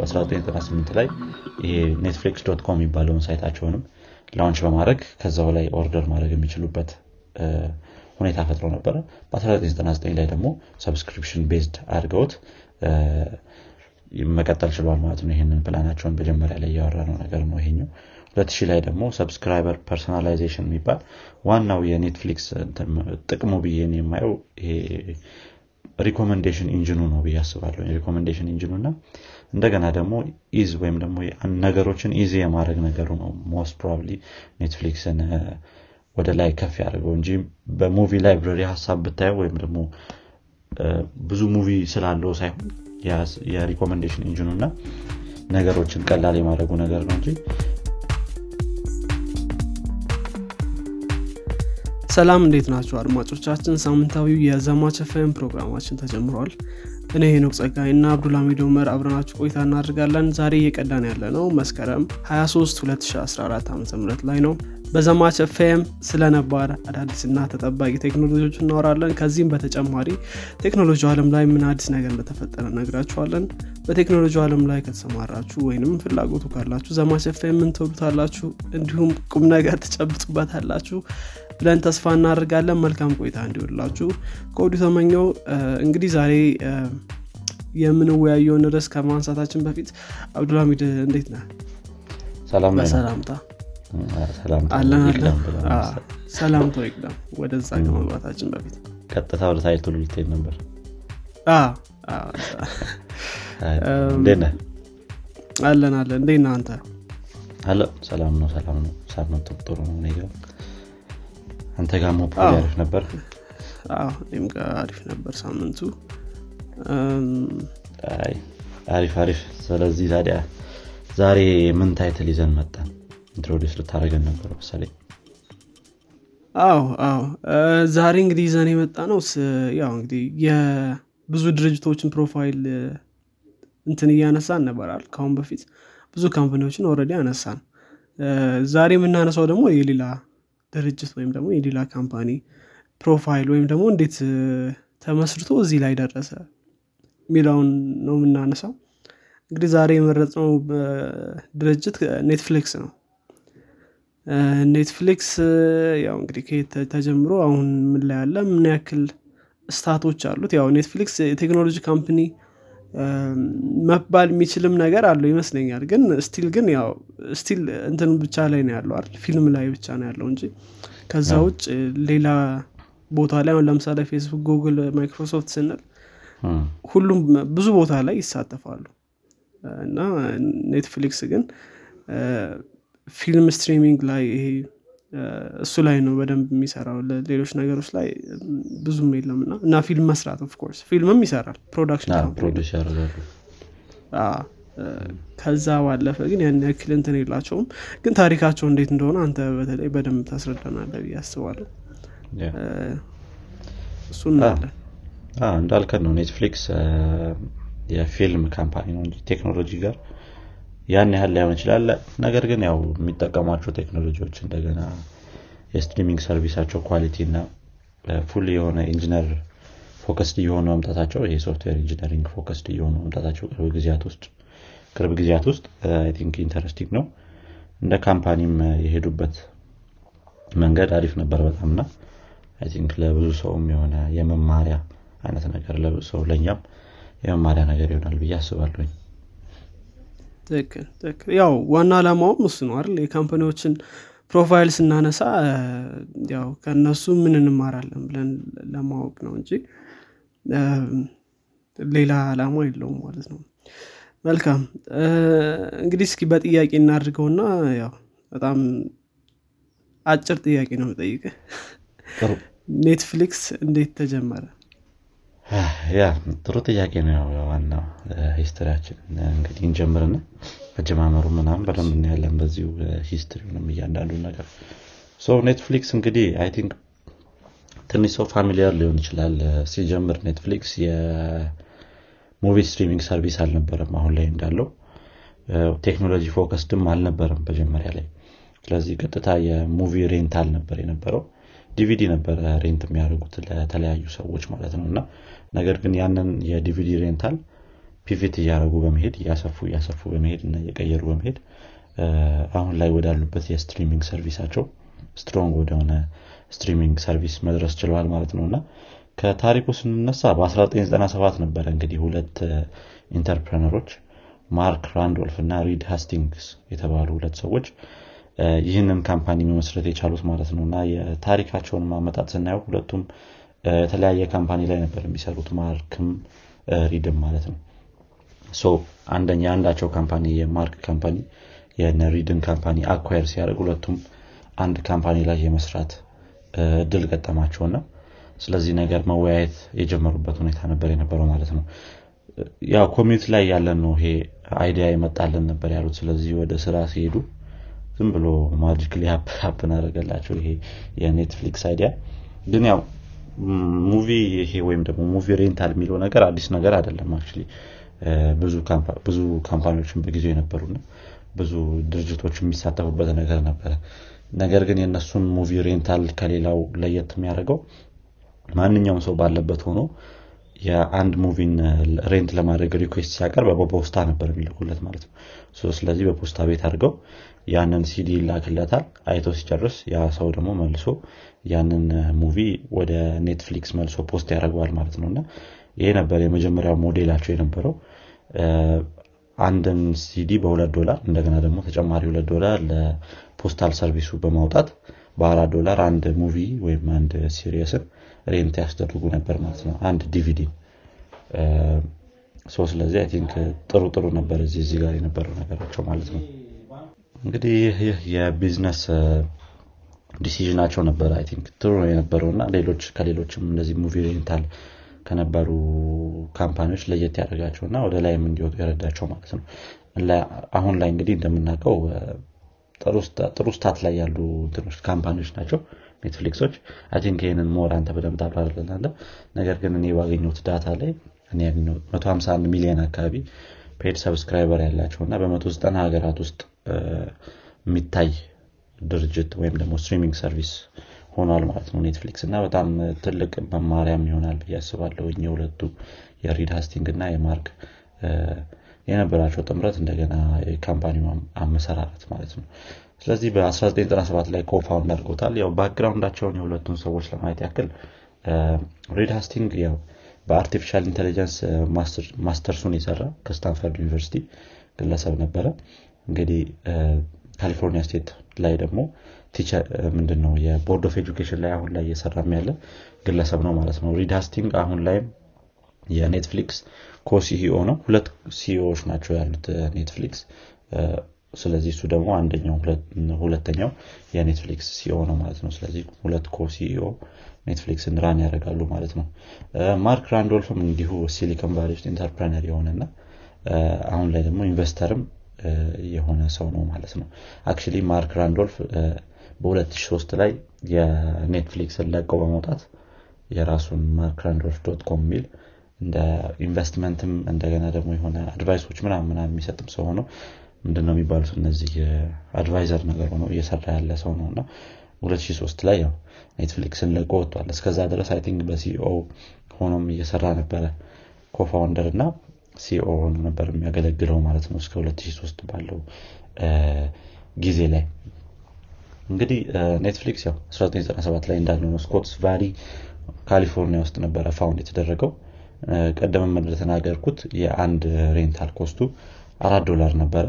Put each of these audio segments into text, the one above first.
በ1998 ላይ Netflix dot com የሚባለውን site አቸውንም launch በማድረግ ከዛው ላይ order ማድረግ የሚችሉበት ሁኔታ ፈጥሮ ነበረ። በ1999 ላይ ደግሞ subscription based አድርገውት መቀጠል ችሏል ማለት ነው። ይህንን ፕላናቸውን መጀመሪያ ላይ እያወራ ነው ነገር ነው ይሄኛው። 2000 ላይ ደግሞ subscriber personalization የሚባል ዋናው የ Netflix ጥቅሙ ብዬ የማየው recommendation engine ኑ ነው ብዬ አስባለሁ። የ recommendation engine ኑ እና እንደገና ደግሞ ease ወይም ደግሞ ነገሮችን easy የማድረግ ነገሩ ነው most probably Netflix ን ወደ ላይ ከፍ ያደርገው እንጂ በ movie library ሀሳብ ብታየው ወይም ደግሞ ብዙ movie ስላለው ሳይሆን የ recommendation engine ኑ እና ነገሮችን ቀላል የማድረጉ ነገር ነው እንጂ ሰላም እንዴት ናቸው አድማጮቻችን? ሳምንታዊው የዘማች ኤፍኤም ፕሮግራማችን ተጀምሯል እኔ ሄኖክ ጸጋይ እና አብዱልሚድ ኡመር አብረናችሁ ቆይታ እናደርጋለን። ዛሬ እየቀዳን ያለ ነው መስከረም 23 2014 ዓ ም ላይ ነው በዘማች ኤፍኤም ስለ ነባር አዳዲስና ተጠባቂ ቴክኖሎጂዎች እናወራለን። ከዚህም በተጨማሪ ቴክኖሎጂ አለም ላይ ምን አዲስ ነገር እንደተፈጠረ ነግራችኋለን በቴክኖሎጂ አለም ላይ ከተሰማራችሁ ወይንም ፍላጎቱ ካላችሁ ዘማች ኤፍኤም ምን ትወዱታላችሁ? እንዲሁም ቁም ነገር ትጨብጡበታላችሁ ብለን ተስፋ እናደርጋለን። መልካም ቆይታ እንዲወላችሁ ከወዲሁ ተመኘው። እንግዲህ ዛሬ የምንወያየውን ርዕስ ከማንሳታችን በፊት አብዱልሚድ እንዴት ነህ? ሰላም በሰላምታ ሰላምታው ይቅደም ወደዛ ከመግባታችን በፊት። ቀጥታ ወደ ታይትሉ ልትሄድ ነበር? አለን አለን። እንዴት ነህ አንተ? አለ ሰላም ነው ሰላም ነው። ሳምንቱ ጥሩ ነው ጋር። አንተ ጋር hopefully አሪፍ ነበር? እኔም ጋር አሪፍ ነበር ሳምንቱ። አሪፍ አሪፍ። ስለዚህ ታዲያ ዛሬ ምን title ይዘን መጣን introduce ልታደርገን ነበር መሰለኝ አዎ አዎ። ዛሬ እንግዲህ ይዘን የመጣ ነው ያው እንግዲህ የብዙ ድርጅቶችን profile እንትን እያነሳን ነበራል ከአሁን በፊት ብዙ company ዎችን already አነሳን። ዛሬ የምናነሳው ደግሞ የሌላ ድርጅት ወይም ደግሞ የሌላ company profile ወይም ደግሞ እንዴት ተመስርቶ እዚህ ላይ ደረሰ የሚለውን ነው የምናነሳው። እንግዲህ ዛሬ የመረጥነው ድርጅት Netflix ነው Netflix ያው እንግዲህ ተጀምሮ አሁን ምን ላይ ያለ ምን ያክል stat ኦች አሉት? ያው Netflix የቴክኖሎጂ company መባል የሚችልም ነገር አለው ይመስለኛል። ግን still ግን ያው still እንትን ብቻ ላይ ነው ያለው አይደል? ፊልም ላይ ብቻ ነው ያለው እንጂ ከዛ ውጭ ሌላ ቦታ ላይ አሁን ለምሳሌ Facebook Google Microsoft ስንል ሁሉም ብዙ ቦታ ላይ ይሳተፋሉ። እና Netflix ግን ፊልም streaming ላይ ይሄ እሱ ላይ ነው በደንብ የሚሰራው ሌሎች ነገሮች ላይ ብዙም የለም እና እና ፊልም መስራት of course ፊልምም ይሰራል production ከዛ ባለፈ ግን ያን ያክል እንትን የላቸውም። ግን ታሪካቸው እንዴት እንደሆነ አንተ በተለይ በደንብ ታስረዳናለህ ብዬ አስባለሁ። እሱ እናለን እንዳልከን ነው Netflix የፊልም company ነው እንጂ ቴክኖሎጂ ጋር ያን ያህል ላይሆን ይችላል። ነገር ግን ያው የሚጠቀሟቸው ቴክኖሎጂዎች እንደገና የ streaming service አቸው quality እና full የሆነ engineer focused እየሆኑ መምጣታቸው የ software engineering focused እየሆኑ መምጣታቸው ቅርብ ጊዜያት ውስጥ ቅርብ ጊዜያት ውስጥ think interesting ነው። እንደ company ም የሄዱበት መንገድ አሪፍ ነበር በጣም ና think ለብዙ ሰውም የሆነ የመማሪያ አይነት ነገር ለብዙ ሰው ለእኛም የመማሪያ ነገር ይሆናል ብዬ አስባለሁኝ ትክክል ትክክል። ያው ዋና አላማውም እሱ ነው አይደል? የ company ዎችን profile ስናነሳ ያው ከእነሱ ምን እንማራለን ብለን ለማወቅ ነው እንጂ ሌላ አላማ የለውም ማለት ነው። መልካም። እንግዲህ እስኪ በጥያቄ እናድርገውና ያው በጣም አጭር ጥያቄ ነው ጠይቅ Netflix እንዴት ተጀመረ yeah ጥሩ ጥያቄ ነው ዋናው። history ያችን እንግዲህ እንጀምርና አጀማመሩ ምናምን በደንብ እናያለን። በዚሁ history ውንም እያንዳንዱ ነገር። so Netflix እንግዲህ I think ትንሽ ሰው familiar ሊሆን ይችላል። ሲጀምር Netflix የ movie streaming service አልነበረም አሁን ላይ እንዳለው። ቴክኖሎጂ focused ም አልነበረም መጀመሪያ ላይ። ስለዚህ ቀጥታ የ movie rental ነበር የነበረው። ዲቪዲ ነበረ rent የሚያደርጉት ለተለያዩ ሰዎች ማለት ነው። እና ነገር ግን ያንን የ DVD rental pivot እያደረጉ በመሄድ እያሰፉ እያሰፉ በመሄድ እና እየቀየሩ በመሄድ አሁን ላይ ወዳሉበት የ streaming service ኣቸው strong ወደሆነ streaming service መድረስ ችለዋል ማለት ነው። እና ከታሪኩ ስንነሳ በ1997 ነበረ እንግዲህ ሁለት entrepreneur ኦች ማርክ ራንዶልፍ እና ሪድ ሃስቲንግስ የተባሉ ሁለት ሰዎች ይህንን company መመስረት የቻሉት ማለት ነው። እና የታሪካቸውን ማመጣት ስናየው ሁለቱም የተለያየ company ላይ ነበር የሚሰሩት ማርክም ሪድም ማለት ነው። አንደኛ አንዳቸው company የማርክ company የነሪድን company acquire ሲያደርግ ሁለቱም አንድ company ላይ የመስራት እድል ገጠማቸውና ስለዚህ ነገር መወያየት የጀመሩበት ሁኔታ ነበር የነበረው ማለት ነው። ያው community ላይ ያለን ነው ይሄ idea ይመጣልን ነበር ያሉት። ስለዚህ ወደ ስራ ሲሄዱ ዝም ብሎ magically happen አደረገላቸው ይሄ የኔትፍሊክስ idea። ግን ያው movie ይሄ ወይም ደግሞ movie rental የሚለው ነገር አዲስ ነገር አይደለም actually ብዙ company ዎችን በጊዜው የነበሩና ብዙ ድርጅቶች የሚሳተፉበት ነገር ነበረ። ነገር ግን የእነሱን movie rental ከሌላው ለየት የሚያደርገው ማንኛውም ሰው ባለበት ሆኖ የአንድ movie ን rent ለማድረግ request ሲያቀርብ በፖስታ ነበር የሚልኩለት ማለት ነው። ስለዚህ በፖስታ ቤት አድርገው ያንን ሲዲ ይላክለታል። አይቶ ሲጨርስ ያ ሰው ደግሞ መልሶ ያንን movie ወደ ኔትፍሊክስ መልሶ post ያደርገዋል ማለት ነው። እና ይሄ ነበር የመጀመሪያው ሞዴላቸው የነበረው። አንድን ሲዲ በሁለት ዶላር እንደገና ደግሞ ተጨማሪ ሁለት ዶላር ለ postal service ኡ በማውጣት በአራት ዶላር አንድ movie ወይም አንድ series ን rent ያስደርጉ ነበር ማለት ነው። አንድ DVD so ስለዚህ I think ጥሩ ጥሩ ነበር እዚህ ጋር የነበረው ነገራቸው ማለት ነው። እንግዲህ ይህ የ business decision ኣቸው ነበር I think ጥሩ የነበረው እና ሌሎች ከሌሎችም እንደዚህ movie rental ከነበሩ company ዎች ለየት ያደርጋቸው እና ወደ ላይም እንዲወጡ የረዳቸው ማለት ነው። አሁን ላይ እንግዲህ እንደምናውቀው ጥሩ state ላይ ያሉ company ዎች ናቸው ኔትፍሊክሶች። I think ይህንን more አንተ በደንብ ታብራራልናለህ ነገር ግን እኔ ባገኘሁት data ላይ እኔ ያገኘሁት 151 ሚሊዮን አካባቢ paid subscriber ያላቸው እና በ190 ሀገራት ውስጥ የሚታይ ድርጅት ወይም ደግሞ streaming service ሆኗል ማለት ነው ኔትፍሊክስ እና በጣም ትልቅ መማሪያም ይሆናል ብዬ አስባለሁ። የሁለቱ የሪድ ሃስቲንግ እና የማርክ የነበራቸው ጥምረት እንደገና የ company ው አመሰራረት ማለት ነው። ስለዚህ በ1997 ላይ cofound አድርጎታል ያው background ኣቸውን የሁለቱን ሰዎች ለማየት ያክል ሪድ ሃስቲንግ ያው በ artificial intelligence masters ኡን የሰራ ከስታንፈርድ ዩኒቨርሲቲ ግለሰብ ነበረ። እንግዲህ ካሊፎርኒያ state ላይ ደግሞ ምንድን ነው የ board of education ላይ አሁን ላይ እየሰራም ያለ ግለሰብ ነው ማለት ነው። ሪድ ሃስቲንግ አሁን ላይም የኔትፍሊክስ co-CEO ነው። ሁለት CEO ዎች ናቸው ያሉት ኔትፍሊክስ ስለዚህ እሱ ደግሞ አንደኛው ሁለተኛው የኔትፍሊክስ CEO ነው ማለት ነው። ስለዚህ ሁለት co-CEO ኔትፍሊክስን run ያደርጋሉ ማለት ነው። ማርክ ራንዶልፍም እንዲሁ ሲሊኮን ቫሊ ውስጥ entrepreneur የሆነና አሁን ላይ ደግሞ investor ም የሆነ ሰው ነው ማለት ነው። አክ ማርክ ራንዶልፍ በ2003 ላይ የኔትፍሊክስን ለቀው በመውጣት የራሱን ማርክ ራንዶልፍ dot com የሚል እንደ ኢንቨስትመንትም እንደገና ደግሞ የሆነ advice ኦች ምናምን ምናምን የሚሰጥም ሰው ሆኖ ምንድነው የሚባሉት? እነዚህ advisor ነገር ሆኖ እየሰራ ያለ ሰው ነው። እና 2003 ላይ ያው ኔትፍሊክስን ለቆ ወጥቷል። እስከዛ ድረስ I think በ CEO ሆኖም እየሰራ ነበረ። cofounder እና CEO ሆኖ ነበር የሚያገለግለው ማለት ነው እስከ 2003 ባለው ጊዜ ላይ። እንግዲህ ኔትፍሊክስ ያው 1997 ላይ እንዳለ ነው ስኮትስ ቫሊ ካሊፎርኒያ ውስጥ ነበረ found የተደረገው። ቀደምም እንደተናገርኩት የአንድ rental cost ኡ አራት ዶላር ነበረ።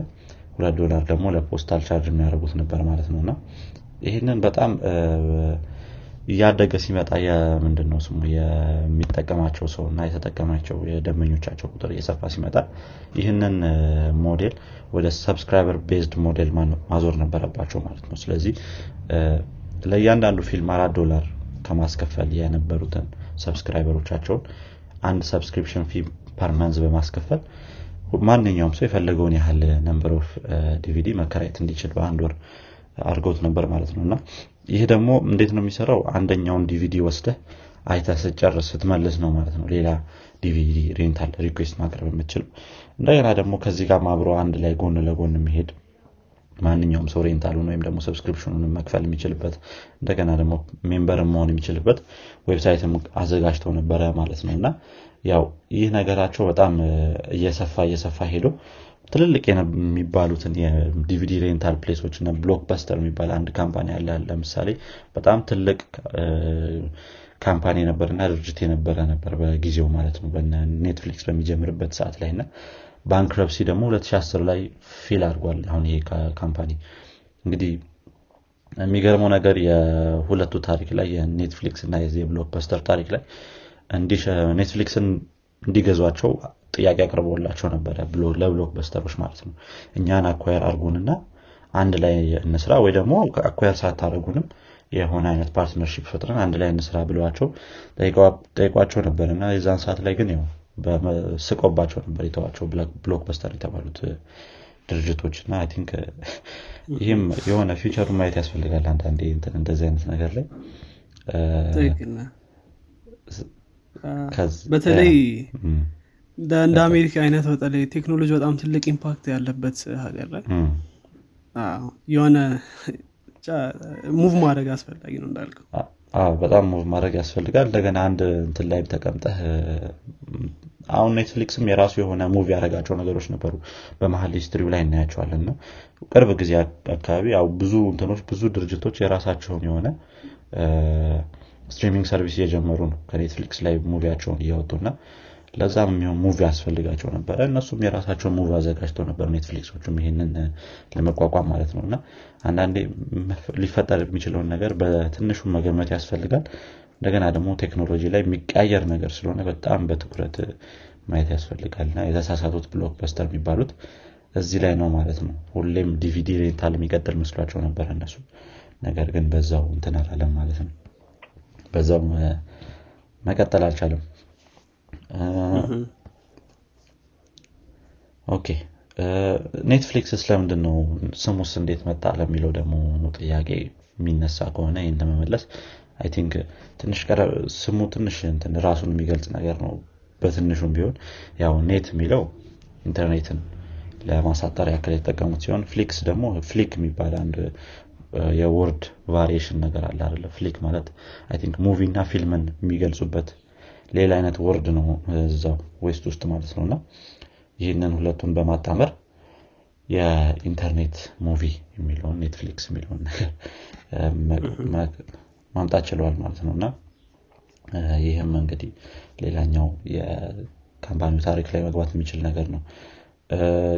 ሁለት ዶላር ደግሞ ለ postal charge የሚያደርጉት ነበር ማለት ነው። እና ይህንን በጣም እያደገ ሲመጣ ምንድን ነው ስሙ? የሚጠቀማቸው ሰው እና የተጠቀማቸው የደንበኞቻቸው ቁጥር እየሰፋ ሲመጣ ይህንን ሞዴል ወደ subscriber based model ማዞር ነበረባቸው ማለት ነው። ስለዚህ ለእያንዳንዱ ፊልም አራት ዶላር ከማስከፈል የነበሩትን subscriber ኦቻቸውን አንድ subscription fee per month በማስከፈል ማንኛውም ሰው የፈለገውን ያህል number of DVD መከራየት እንዲችል በአንድ ወር አድርገውት ነበር ማለት ነው። እና ይህ ደግሞ እንዴት ነው የሚሰራው? አንደኛውን ዲቪዲ ወስደህ አይተ ስትጨርስ ስትመልስ ነው ማለት ነው። ሌላ DVD rental request ማቅረብ የምትችለው እንደገና ደግሞ ከዚህ ጋር አብሮ አንድ ላይ ጎን ለጎን የሚሄድ ማንኛውም ሰው rental ኡን ወይም ደግሞ subscription ኡን መክፈል የሚችልበት እንደገና ደግሞ member መሆን የሚችልበት website ም አዘጋጅተው ነበረ ማለት ነው። እና ያው ይህ ነገራቸው በጣም እየሰፋ እየሰፋ ሄዶ ትልልቅ የሚባሉትን የ DVD rental place ኦች እና Blockbuster የሚባል አንድ company አለ። ለምሳሌ በጣም ትልቅ company ነበርና ድርጅት የነበረ ነበር በጊዜው ማለት ነው። Netflix በሚጀምርበት ሰዓት ላይ እና bankruptcy ደግሞ 2010 ላይ ፊል አድርጓል። አሁን ይሄ company እንግዲህ የሚገርመው ነገር የሁለቱ ታሪክ ላይ የ Netflix እና የዚህ ታሪክ ላይ Netflix ን እንዲገዟቸው ጥያቄ አቅርቦላቸው ነበረ ለ Blockbuster ኦች ማለት ነው። እኛን acquire አርጉንና አንድ ላይ እንስራ ወይ ደግሞ acquire ሳታደረጉንም የሆነ አይነት partnership ፈጥረን አንድ ላይ እንስራ ብለዋቸው ጠይቋቸው ነበር። እና የዛን ሰዓት ላይ ግን ያው ስቆባቸው ነበር የተዋቸው Blockbuster የተባሉት ድርጅቶች። እና I think ይህም የሆነ future ኡን ማየት ያስፈልጋል አንዳንዴ እንደዚህ አይነት ነገር ላይ። በተለይ እንደ አሜሪካ አይነት በተለይ ቴክኖሎጂ በጣም ትልቅ impact ያለበት ሀገር ላይ የሆነ move ማድረግ አስፈላጊ ነው እንዳልከው። በጣም move ማድረግ ያስፈልጋል። እንደገና አንድ እንትን ላይ ተቀምጠህ አሁን Netflix ም የራሱ የሆነ move ያደረጋቸው ነገሮች ነበሩ። በመሀል history ው ላይ እናያቸዋለን ነው። ቅርብ ጊዜ አካባቢ ያው ብዙ እንትኖች ብዙ ድርጅቶች የራሳቸውን የሆነ streaming service እየጀመሩ ነው። ከ Netflix ላይ movie ያቸውን እያወጡና ለዛም የሚሆን movie ያስፈልጋቸው ነበረ እነሱም የራሳቸውን movie አዘጋጅተው ነበር Netflix ኦቹም ይህንን ለመቋቋም ማለት ነው። እና አንዳንዴ ሊፈጠር የሚችለውን ነገር በትንሹ መገመት ያስፈልጋል። እንደገና ደግሞ ቴክኖሎጂ ላይ የሚቀያየር ነገር ስለሆነ በጣም በትኩረት ማየት ያስፈልጋል። እና የተሳሳቱት Blockbuster የሚባሉት እዚህ ላይ ነው ማለት ነው። ሁሌም DVD rental የሚቀጥል መስሏቸው ነበር እነሱ። ነገር ግን በዛው እንትን አላለም ማለት ነው። በዛው መቀጠል አልቻለም okay። Netflix ስለምንድን ነው ስሙስ እንዴት መጣ? ለሚለው ደግሞ ጥያቄ የሚነሳ ከሆነ ይህን ለመመለስ I think ትንሽ ስሙ ትንሽ ራሱን የሚገልጽ ነገር ነው። በትንሹም ቢሆን ያው Net የሚለው ኢንተርኔትን ለማሳጠር ያክል የተጠቀሙት ሲሆን flix ደግሞ flick የሚባል አንድ የ word variation ነገር አለ አለ flick ማለት I think movie እና ፊልምን የሚገልጹበት ሌላ አይነት word ነው እዛው West ውስጥ ማለት ነው። እና ይህንን ሁለቱን በማጣመር የኢንተርኔት movie የሚለውን Netflix የሚለውን ነገር ማምጣት ችለዋል ማለት ነው። እና ይህም እንግዲህ ሌላኛው የ company ው ታሪክ ላይ መግባት የሚችል ነገር ነው።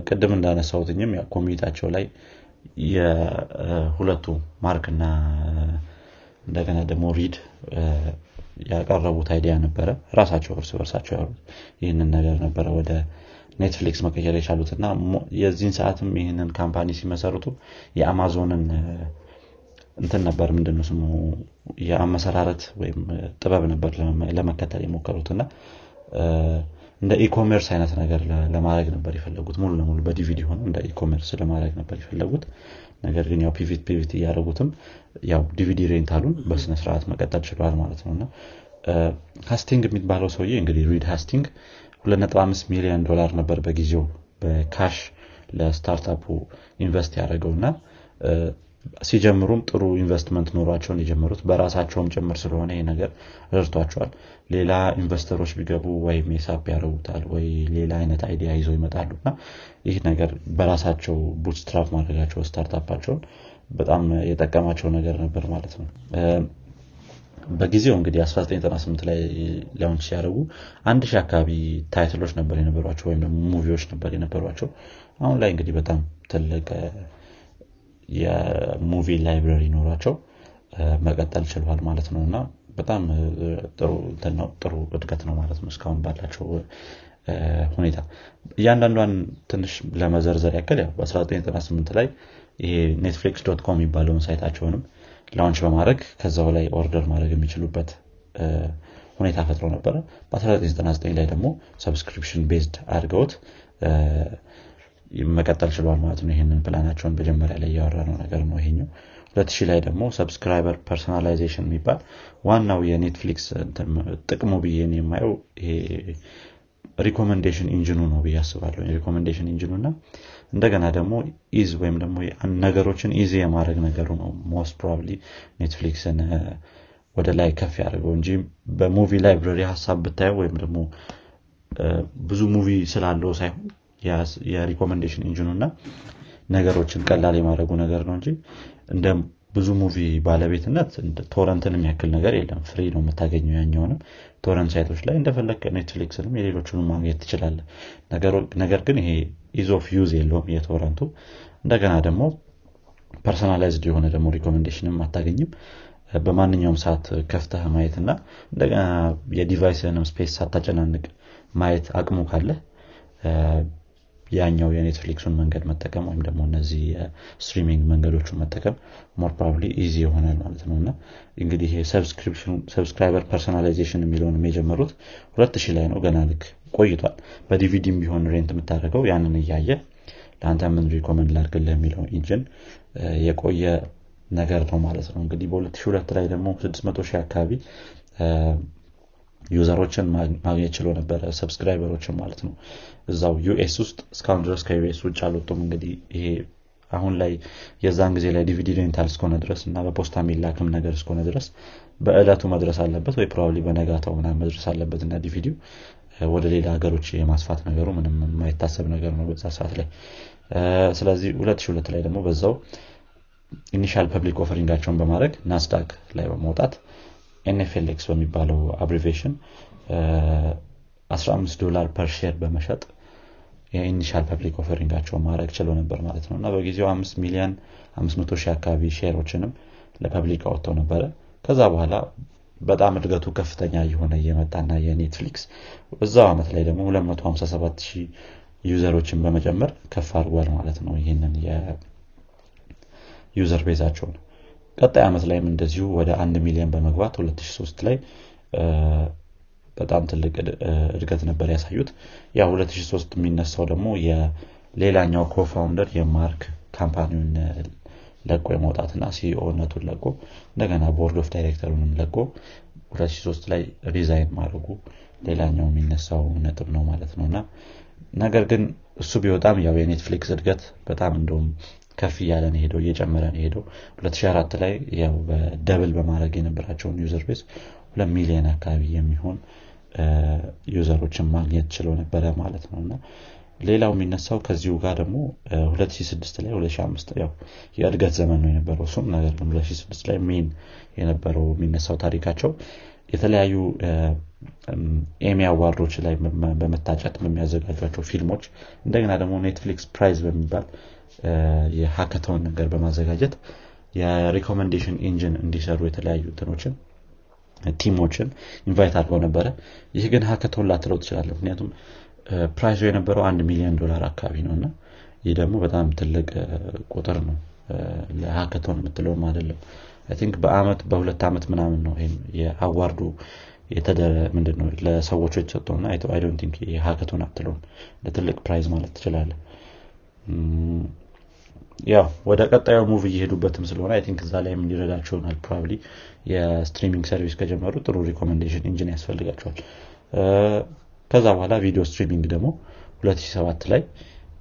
ቅድም እንዳነሳሁትኝም community ያቸው ላይ የሁለቱ ማርክ እና እንደገና ደግሞ ሪድ ያቀረቡት idea ነበረ። ራሳቸው እርስ በርሳቸው ያሉት ይህንን ነገር ነበረ ወደ Netflix መቀየር የቻሉት እና የዚህን ሰዓትም ይህንን company ሲመሰርቱ የአማዞንን እንትን ነበር ምንድነው ስሙ? የአመሰራረት ወይም ጥበብ ነበር ለመከተል የሞከሩት እና እንደ e-commerce አይነት ነገር ለማድረግ ነበር የፈለጉት። ሙሉ ለሙሉ በዲቪዲ ሆኖ እንደ e-commerce ለማድረግ ነበር የፈለጉት። ነገር ግን ያው pivot pivot እያደረጉትም ያው DVD rental ኡን በስነስርዓት መቀጠል ችለዋል ማለት ነው። እና ሃስቲንግ የሚባለው ሰውዬ እንግዲህ ሪድ ሃስቲንግ 25 ሚሊዮን ዶላር ነበር በጊዜው በ cash ለ startup ኡ invest ያደረገው እና ሲጀምሩም ጥሩ ኢንቨስትመንት ኖሯቸውን የጀመሩት በራሳቸውም ጭምር ስለሆነ ይህ ነገር ረድቷቸዋል። ሌላ investor ኦች ቢገቡ ወይም የሳፕ ያደረጉታል ወይ ሌላ አይነት idea ይዘው ይመጣሉ እና ይህ ነገር በራሳቸው bootstrap ማድረጋቸው startup ኣቸውን በጣም የጠቀማቸው ነገር ነበር ማለት ነው። በጊዜው እንግዲህ 1998 ላይ launch ሲያደርጉ አንድ ሺህ አካባቢ title ኦች ነበር የነበሯቸው ወይም ደግሞ movie ዎች ነበር የነበሯቸው። አሁን ላይ እንግዲህ በጣም ትልቅ የ movie library ኖሯቸው መቀጠል ችሏል ማለት ነው። እና በጣም ጥሩ እድገት ነው ማለት ነው እስካሁን ባላቸው ሁኔታ። እያንዳንዷን ትንሽ ለመዘርዘር ያክል ያው በ1998 ላይ ይሄ Netflix dot com የሚባለውን site ኣቸውንም launch በማድረግ ከዛው ላይ order ማድረግ የሚችሉበት ሁኔታ ፈጥሮ ነበረ። በ1999 ላይ ደግሞ subscription based አድርገውት መቀጠል ችሏል ማለት ነው። ይህንን ፕላናቸውን መጀመሪያ ላይ እያወራ ነው ነገር ነው ይሄኛው። 2000 ላይ ደግሞ subscriber personalization የሚባል ዋናው የ Netflix ጥቅሙ ብዬ የማየው ይሄ recommendation engine ኡ ነው ብዬ አስባለሁ። recommendation engine ኡ እና እንደገና ደግሞ ease ወይም ደግሞ ነገሮችን easy የማድረግ ነገሩ ነው። most probably Netflix ን ወደ ላይ ከፍ ያደርገው እንጂ በ movie library ሀሳብ ብታየው ወይም ደግሞ ብዙ movie ስላለው ሳይሆን የ recommendation engine ኡ እና ነገሮችን ቀላል የማድረጉ ነገር ነው እንጂ እንደ ብዙ movie ባለቤትነት torrent ን የሚያክል ነገር የለም። free ነው የምታገኘው ያኛውንም torrent site ኦች ላይ እንደፈለግ Netflix ንም የሌሎችንም ማግኘት ትችላለህ ነገር ግን ይሄ ease of use የለውም የ torrent ኡ እንደገና ደግሞ personalized የሆነ ደግሞ recommendation ም አታገኝም። በማንኛውም ሰዓት ከፍተህ ማየት እና እንደገና የ device ንም space ሳታጨናንቅ ማየት አቅሙ ካለ ያኛው የኔትፍሊክሱን መንገድ መጠቀም ወይም ደግሞ እነዚህ የ streaming መንገዶቹን መጠቀም more probably easy ይሆናል ማለት ነው። እና እንግዲህ subscriber personalization የሚለውን የጀመሩት ሁለት ሺህ ላይ ነው። ገና ልክ ቆይቷል። በዲቪዲም ቢሆን rent የምታደርገው ያንን እያየ ለአንተ ምን recommend ላርግልህ የሚለው engine የቆየ ነገር ነው ማለት ነው። እንግዲህ በ2002 ላይ ደግሞ 600 ሺህ አካባቢ user ኦችን ማግኘት ችሎ ነበረ subscriber ኦችን ማለት ነው። እዛው ዩኤስ ውስጥ እስካሁን ድረስ ከዩኤስ ውጭ አልወጡም። እንግዲህ ይሄ አሁን ላይ የዛን ጊዜ ላይ DVD rental እስከሆነ ድረስ እና በፖስታ የሚላክም ነገር እስከሆነ ድረስ በእለቱ መድረስ አለበት ወይ probably በነጋታው ምናምን መድረስ አለበት እና ዲቪዲው ወደ ሌላ ሀገሮች የማስፋት ነገሩ ምንም የማይታሰብ ነገር ነው በዛ ሰዓት ላይ። ስለዚህ 2002 ላይ ደግሞ በዛው initial public offering ኣቸውን በማድረግ ናስዳክ ላይ በመውጣት NFLX በሚባለው abbreviation 15 ዶላር per share በመሸጥ የ initial public offering ኣቸውን ማድረግ ችለው ነበር ማለት ነው። እና በጊዜው 5 ሚሊዮን 500 ሺህ አካባቢ share ኦችንም ለ public አውጥተው ነበረ። ከዛ በኋላ በጣም እድገቱ ከፍተኛ የሆነ እየመጣና የኔትፍሊክስ እዛው ዓመት ላይ ደግሞ 257 ሺህ user ኦችን በመጨመር ከፍ አድርጓል ማለት ነው። ይህንን የ user base ኣቸውን ቀጣይ ዓመት ላይም እንደዚሁ ወደ አንድ ሚሊዮን በመግባት 2003 ላይ በጣም ትልቅ እድገት ነበር ያሳዩት። ያ 2003 የሚነሳው ደግሞ የሌላኛው co-founder የማርክ company ውን ለቆ የመውጣትና CEO ነቱን ለቆ እንደገና board of director ኡንም ለቆ 2003 ላይ resign ማድረጉ ሌላኛው የሚነሳው ነጥብ ነው ማለት ነው። እና ነገር ግን እሱ ቢወጣም ያው የኔትፍሊክስ እድገት በጣም እንደውም ከፍ እያለ ነው የሄደው እየጨመረ ነው የሄደው 2004 ላይ ያው በ double በማድረግ የነበራቸውን user base ሁለት ሚሊዮን አካባቢ የሚሆን user ኦችን ማግኘት ችለው ነበረ ማለት ነው። እና ሌላው የሚነሳው ከዚሁ ጋር ደግሞ 2006 ላይ 2005 ያው የእድገት ዘመን ነው የነበረው እሱም ነገር ግን 2006 ላይ main የነበረው የሚነሳው ታሪካቸው የተለያዩ ኤሚ award ኦች ላይ በመታጨት በሚያዘጋጇቸው ፊልሞች እንደገና ደግሞ ኔትፍሊክስ prize በሚባል የ hackathon ነገር በማዘጋጀት የ recommendation engine እንዲሰሩ የተለያዩ እንትኖችን team ኦችን invite አድርገው ነበረ። ይህ ግን hackathon ላትለው ትችላለህ ምክንያቱም prize ኡ የነበረው አንድ ሚሊዮን ዶላር አካባቢ ነው እና ይህ ደግሞ በጣም ትልቅ ቁጥር ነው። ለ hackathon የምትለውም አይደለም። think በአመት በሁለት ዓመት ምናምን ነው የ award ኡ ምንድን ነው ለሰዎቹ የተሰጠው ና think የ hackathon አትለውም። ለትልቅ prize ማለት ትችላለህ ያው ወደ ቀጣዩ move እየሄዱበትም ስለሆነ I think እዛ ላይም ሊረዳቸው ይሆናል probably የ streaming service ከጀመሩ ጥሩ recommendation engine ያስፈልጋቸዋል። ከዛ በኋላ video streaming ደግሞ 2007 ላይ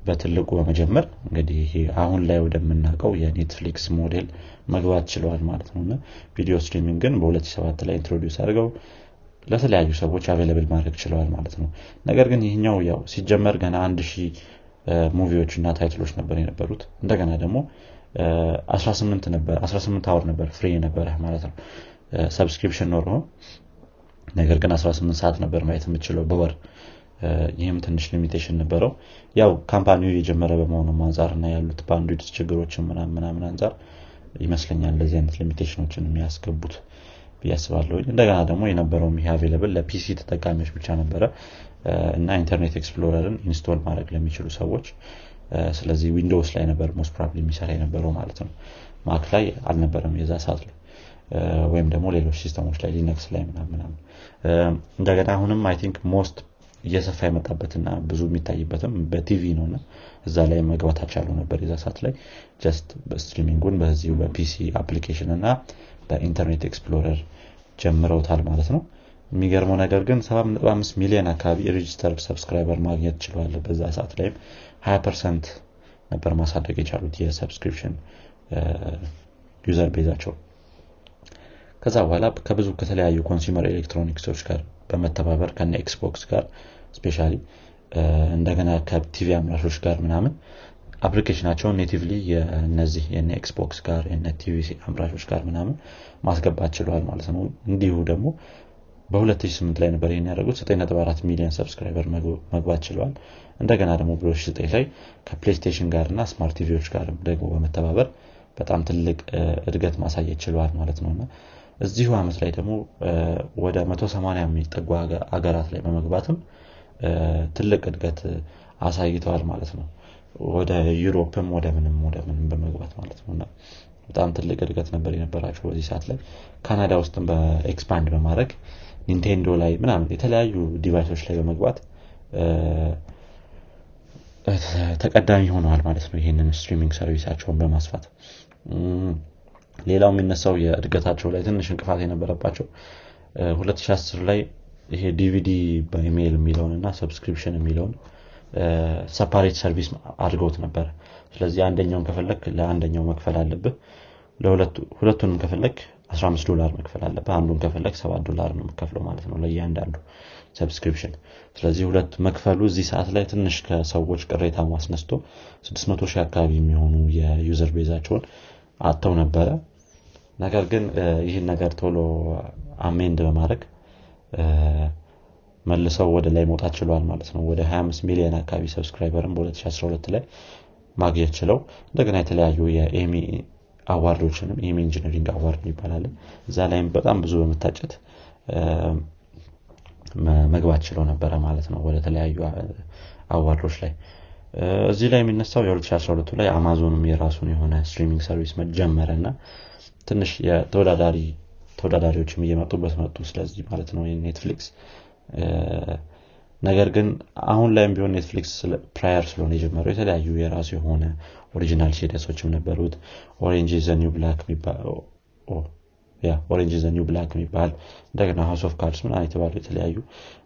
በትልቁ በመጀመር እንግዲህ አሁን ላይ ወደምናውቀው የኔትፍሊክስ ሞዴል መግባት ችለዋል ማለት ነው። video streaming ግን በ2007 ላይ introduce አድርገው ለተለያዩ ሰዎች available ማድረግ ችለዋል ማለት ነው። ነገር ግን ይህኛው ያው ሲጀመር ገና አንድ ሺህ movie ዎች እና title ኦች ነበር የነበሩት። እንደገና ደግሞ 18 ነበር 18 hour ነበር free ነበረ ማለት ነው። subscription ኖሮ ነገር ግን 18 ሰዓት ነበር ማየት የምትችለው በወር። ይህም ትንሽ limitation ነበረው። ያው company ው የጀመረ በመሆኑ አንጻር እና ያሉት bandwidth ችግሮችን ምናምን አንጻር ይመስለኛል እንደዚህ አይነት limitation ኦችን የሚያስገቡት ብዬ አስባለሁ እንደገና ደግሞ የነበረውም ይሄ available ለ PC ተጠቃሚዎች ብቻ ነበረ እና ኢንተርኔት ኤክስፕሎረርን install ማድረግ ለሚችሉ ሰዎች ስለዚህ ዊንዶውስ ላይ ነበር most probably የሚሰራ የነበረው ማለት ነው። ማክ ላይ አልነበረም የዛ ሰዓት ላይ። ወይም ደግሞ ሌሎች system ኦች ላይ ሊነክስ ላይ ምናምን እንደገና አሁንም I think most እየሰፋ የመጣበትና ብዙ የሚታይበትም በቲቪ ነው እና እዛ ላይ መግባት አልቻሉም ነበር የዛ ሰዓት ላይ። just streaming ኡን በዚሁ በ PC application እና በኢንተርኔት ኤክስፕሎረር ጀምረውታል ማለት ነው የሚገርመው ነገር ግን 75 ሚሊዮን አካባቢ register subscriber ማግኘት ችለዋል። በዛ ሰዓት ላይም 20 percent ነበር ማሳደግ የቻሉት የ subscription user base ኣቸው። ከዛ በኋላ ከብዙ ከተለያዩ consumer electronics ኦች ጋር በመተባበር ከነ ኤክስቦክስ ጋር specially እንደገና ከቲቪ አምራቾች ጋር ምናምን application ኣቸውን natively የነዚህ የነ ኤክስቦክስ ጋር የነ ቲቪ አምራቾች ጋር ምናምን ማስገባት ችለዋል ማለት ነው። እንዲሁ ደግሞ በ2008 ላይ ነበር ይህን ያደረጉት። 9.4 ሚሊዮን subscriber መግባት ችለዋል እንደገና ደግሞ በ2009 ላይ ከፕሌይስቴሽን ጋር እና smart TV ዎች ጋር ደግሞ በመተባበር በጣም ትልቅ እድገት ማሳየት ችለዋል ማለት ነው። እዚሁ አመት ላይ ደግሞ ወደ 180 የሚጠጉ አገራት ላይ በመግባትም ትልቅ እድገት አሳይተዋል ማለት ነው። ወደ ዩሮፕም ወደ ምንም ወደ ምንም በመግባት ማለት ነው። በጣም ትልቅ እድገት ነበር የነበራቸው በዚህ ሰዓት ላይ። ካናዳ ውስጥም በ expand በማድረግ ኒንቴንዶ ላይ ምናምን የተለያዩ device ኦች ላይ በመግባት ተቀዳሚ ሆነዋል ማለት ነው ይህንን streaming service ኣቸውን በማስፋት። ሌላው የሚነሳው የእድገታቸው ላይ ትንሽ እንቅፋት የነበረባቸው 2010 ላይ ይሄ DVD by mail የሚለውን እና subscription የሚለውን separate service አድርገውት ነበረ ስለዚህ አንደኛውን ከፈለግ ለአንደኛው መክፈል አለብህ። ሁለቱንም ከፈለግ 15 ዶላር መክፈል አለብህ። አንዱን ከፈለግ 7 ዶላር ነው የምከፍለው ማለት ነው ለእያንዳንዱ subscription ስለዚህ ሁለት መክፈሉ እዚህ ሰዓት ላይ ትንሽ ከሰዎች ቅሬታ ማስነስቶ 600 ሺህ አካባቢ የሚሆኑ የ user base ኣቸውን አጥተው ነበረ። ነገር ግን ይህን ነገር ቶሎ amend በማድረግ መልሰው ወደ ላይ መውጣት ችለዋል ማለት ነው። ወደ 25 ሚሊዮን አካባቢ subscriber ን በ2012 ላይ ማግኘት ችለው እንደገና የተለያዩ የ Emmy award ኦችንም Emmy engineering award ይባላል እዛ ላይም በጣም ብዙ በመታጨት መግባት ችለው ነበረ ማለት ነው ወደ ተለያዩ award ኦች ላይ። እዚህ ላይ የሚነሳው የ2012 ላይ አማዞንም የራሱን የሆነ streaming service መጀመረ እና ትንሽ ተወዳዳሪዎችም እየመጡበት መጡ ስለዚህ ማለት ነው። ኔትፍሊክስ ነገር ግን አሁን ላይም ቢሆን ኔትፍሊክስ prior ስለሆነ የጀመረው የተለያዩ የራሱ የሆነ original series ኦችም ነበሩት። Orange the New Black Orange the New Black የሚባል እንደገና House of Cards ምና የተባሉ የተለያዩ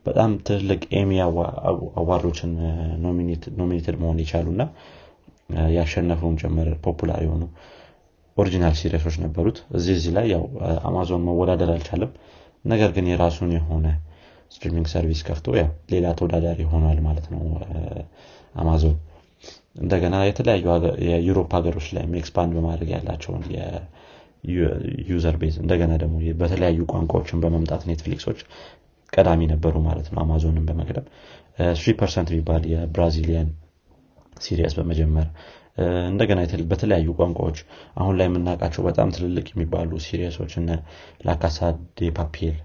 በጣም ትልቅ Emmy award ኦችን nominated መሆን የቻሉ እና ያሸነፈውን ጨመረ popular የሆኑ original series ኦች ነበሩት። እዚህ እዚህ ላይ ያው አማዞን መወዳደር አልቻለም። ነገር ግን የራሱን የሆነ streaming service ከፍቶ ያው ሌላ ተወዳዳሪ ሆኗል ማለት ነው አማዞን። እንደገና የተለያዩ የ Europe ሀገሮች ላይ expand በማድረግ ያላቸውን user base እንደገና ደግሞ በተለያዩ ቋንቋዎችን በመምጣት ኔትፍሊክሶች ቀዳሚ ነበሩ ማለት ነው አማዞንን በመቅደም። Three Percent የሚባል የ Brazilian series በመጀመር። እንደገና በተለያዩ ቋንቋዎች አሁን ላይ የምናውቃቸው በጣም ትልልቅ የሚባሉ series ኦች እነ La Casa de Papel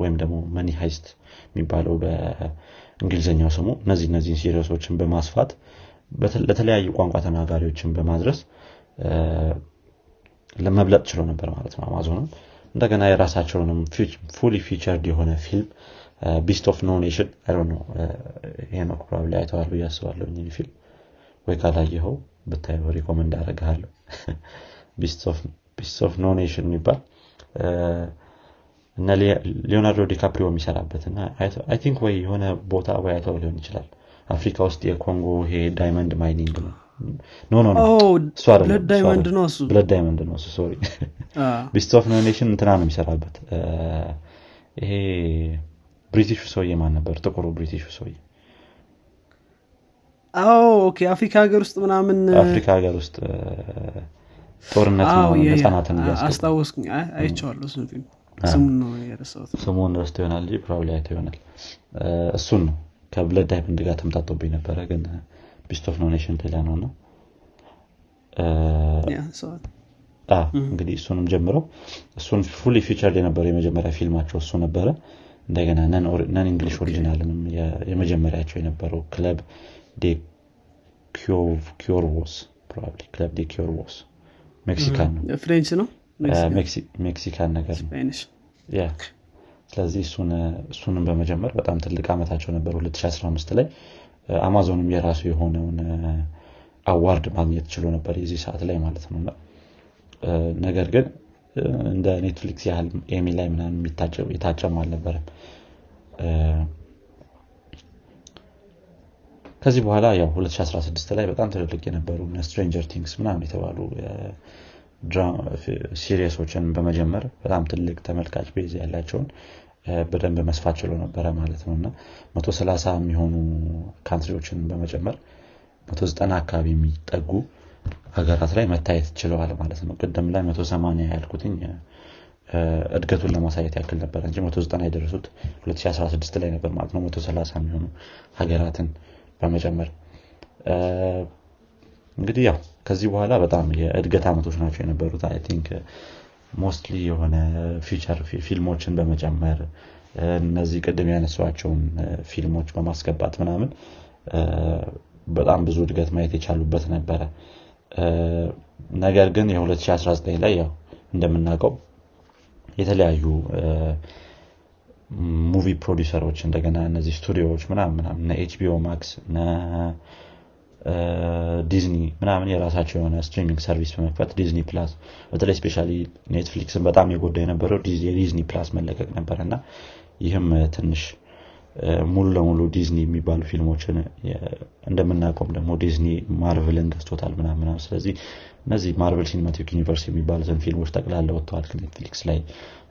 ወይም ደግሞ Money Heist የሚባለው በእንግሊዝኛው ስሙ እነዚህ እነዚህን series ኦችን በማስፋት ለተለያዩ ቋንቋ ተናጋሪዎችን በማድረስ ለመብለጥ ችሎ ነበር ማለት ነው አማዞንም እንደገና የራሳቸውንም fully featured የሆነ ፊልም Beast of No Nation ነው ሄኖክ probably አይተዋል ብዬ አስባለሁ ፊልም። ወይ ካላየኸው ብታየው recommend አደረግሃለሁ Beast of No Nation የሚባል እነ ሊዮናርዶ ዲካፕሪዮ የሚሰራበት እና I think ወይ የሆነ ቦታ ወይ አይተው ሊሆን ይችላል። አፍሪካ ውስጥ የኮንጎ ይሄ diamond mining ነው። no no Diamond ነው እሱ? Blood Diamond ነው እሱ sorry። Beast of No Nation እንትና ነው የሚሰራበት። ይሄ ብሪቲሹ ሰውዬ ማን ነበር? ጥቁሩ ብሪቲሹ ሰውዬ። okay አፍሪካ ሀገር ውስጥ ምናምን አፍሪካ ሀገር ውስጥ ጦርነት ህጻናትን አስታወስኩኝ። አይቸዋለሁ ስሙን ነው የረሳሁት። ስሙን ረስቶ ይሆናል እንጂ probably አይተው ይሆናል። እሱን ነው። ከ Blood Diamond ጋር ተምታጦብኝ ነበረ ግን Beast of No Nation ሌላ ነው እና እንግዲህ እሱንም ጀምረው እሱን fully featured የነበረው የመጀመሪያ ፊልማቸው እሱ ነበረ። እንደገና non English original ንም የመጀመሪያቸው የነበረው Club de Cuervos Club de Cuervos Mexican ነው። French ነው Mexican ነገር ነው። ስለዚህ እሱንም በመጀመር በጣም ትልቅ አመታቸው ነበር 2015 ላይ። አማዞንም የራሱ የሆነውን award ማግኘት ችሎ ነበር የዚህ ሰዓት ላይ ማለት ነው። ነገር ግን እንደ ኔትፍሊክስ ያህል Emmy ላይ ምናምን የታጨም አልነበረም። ከዚህ በኋላ ያው 2016 ላይ በጣም ትልልቅ የነበሩ Stranger Things ምናምን የተባሉ series ኦችን በመጀመር በጣም ትልቅ ተመልካች base ያላቸውን በደንብ መስፋት ችሎ ነበረ ማለት ነው። እና መቶ ሰላሳ የሚሆኑ country ዎችን በመጨመር መቶ ዘጠና አካባቢ የሚጠጉ ሀገራት ላይ መታየት ችለዋል ማለት ነው። ቅድም ላይ መቶ ሰማኒያ ያልኩትኝ እድገቱን ለማሳየት ያክል ነበር እንጂ መቶ ዘጠና የደረሱት 2016 ላይ ነበር ማለት ነው። መቶ ሰላሳ የሚሆኑ ሀገራትን በመጨመር እንግዲህ ያው ከዚህ በኋላ በጣም የእድገት አመቶች ናቸው የነበሩት። I think mostly የሆነ feature ፊልሞችን በመጨመር እነዚህ ቅድም ያነሷቸውን ፊልሞች በማስገባት ምናምን በጣም ብዙ እድገት ማየት የቻሉበት ነበረ። ነገር ግን የ2019 ላይ ያው እንደምናውቀው የተለያዩ movie producer ኦች እንደገና እነዚህ ስቱዲዮዎች ምናምን HBO Max ዲዝኒ ምናምን የራሳቸው የሆነ streaming service በመክፈት Disney Plus በተለይ especially ኔትፍሊክስን በጣም የጎዳ የነበረው የ Disney Plus መለቀቅ ነበር እና ይህም ትንሽ ሙሉ ለሙሉ ዲዝኒ የሚባሉ ፊልሞችን እንደምናውቀውም ደግሞ ዲዝኒ ማርቭልን ገዝቶታል ምናምን ስለዚህ እነዚህ Marvel Cinematic Universe የሚባሉትን ፊልሞች ጠቅላላ ወጥተዋል። ኔትፍሊክስ ላይ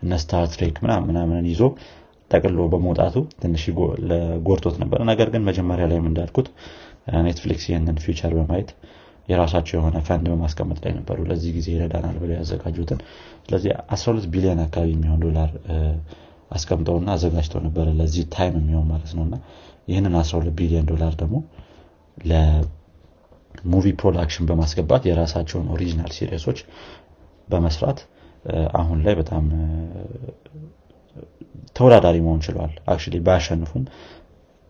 እነ Star Trek ይዞ ጠቅሎ በመውጣቱ ትንሽ ጎርቶት ነበር። ነገር ግን መጀመሪያ ላይም እንዳልኩት ኔትፍሊክስ ይህንን future በማየት የራሳቸው የሆነ ፈንድ በማስቀመጥ ላይ ነበሩ። ለዚህ ጊዜ ይረዳናል ብለው ያዘጋጁትን ስለዚህ 12 ቢሊዮን አካባቢ የሚሆን ዶላር አስቀምጠውና አዘጋጅተው ነበረ ለዚህ time የሚሆን ማለት ነው። እና ይህንን 12 ቢሊዮን ዶላር ደግሞ ለ movie production በማስገባት የራሳቸውን original series ኦች በመስራት አሁን ላይ በጣም ተወዳዳሪ መሆን ችለዋል። አክ ባያሸንፉም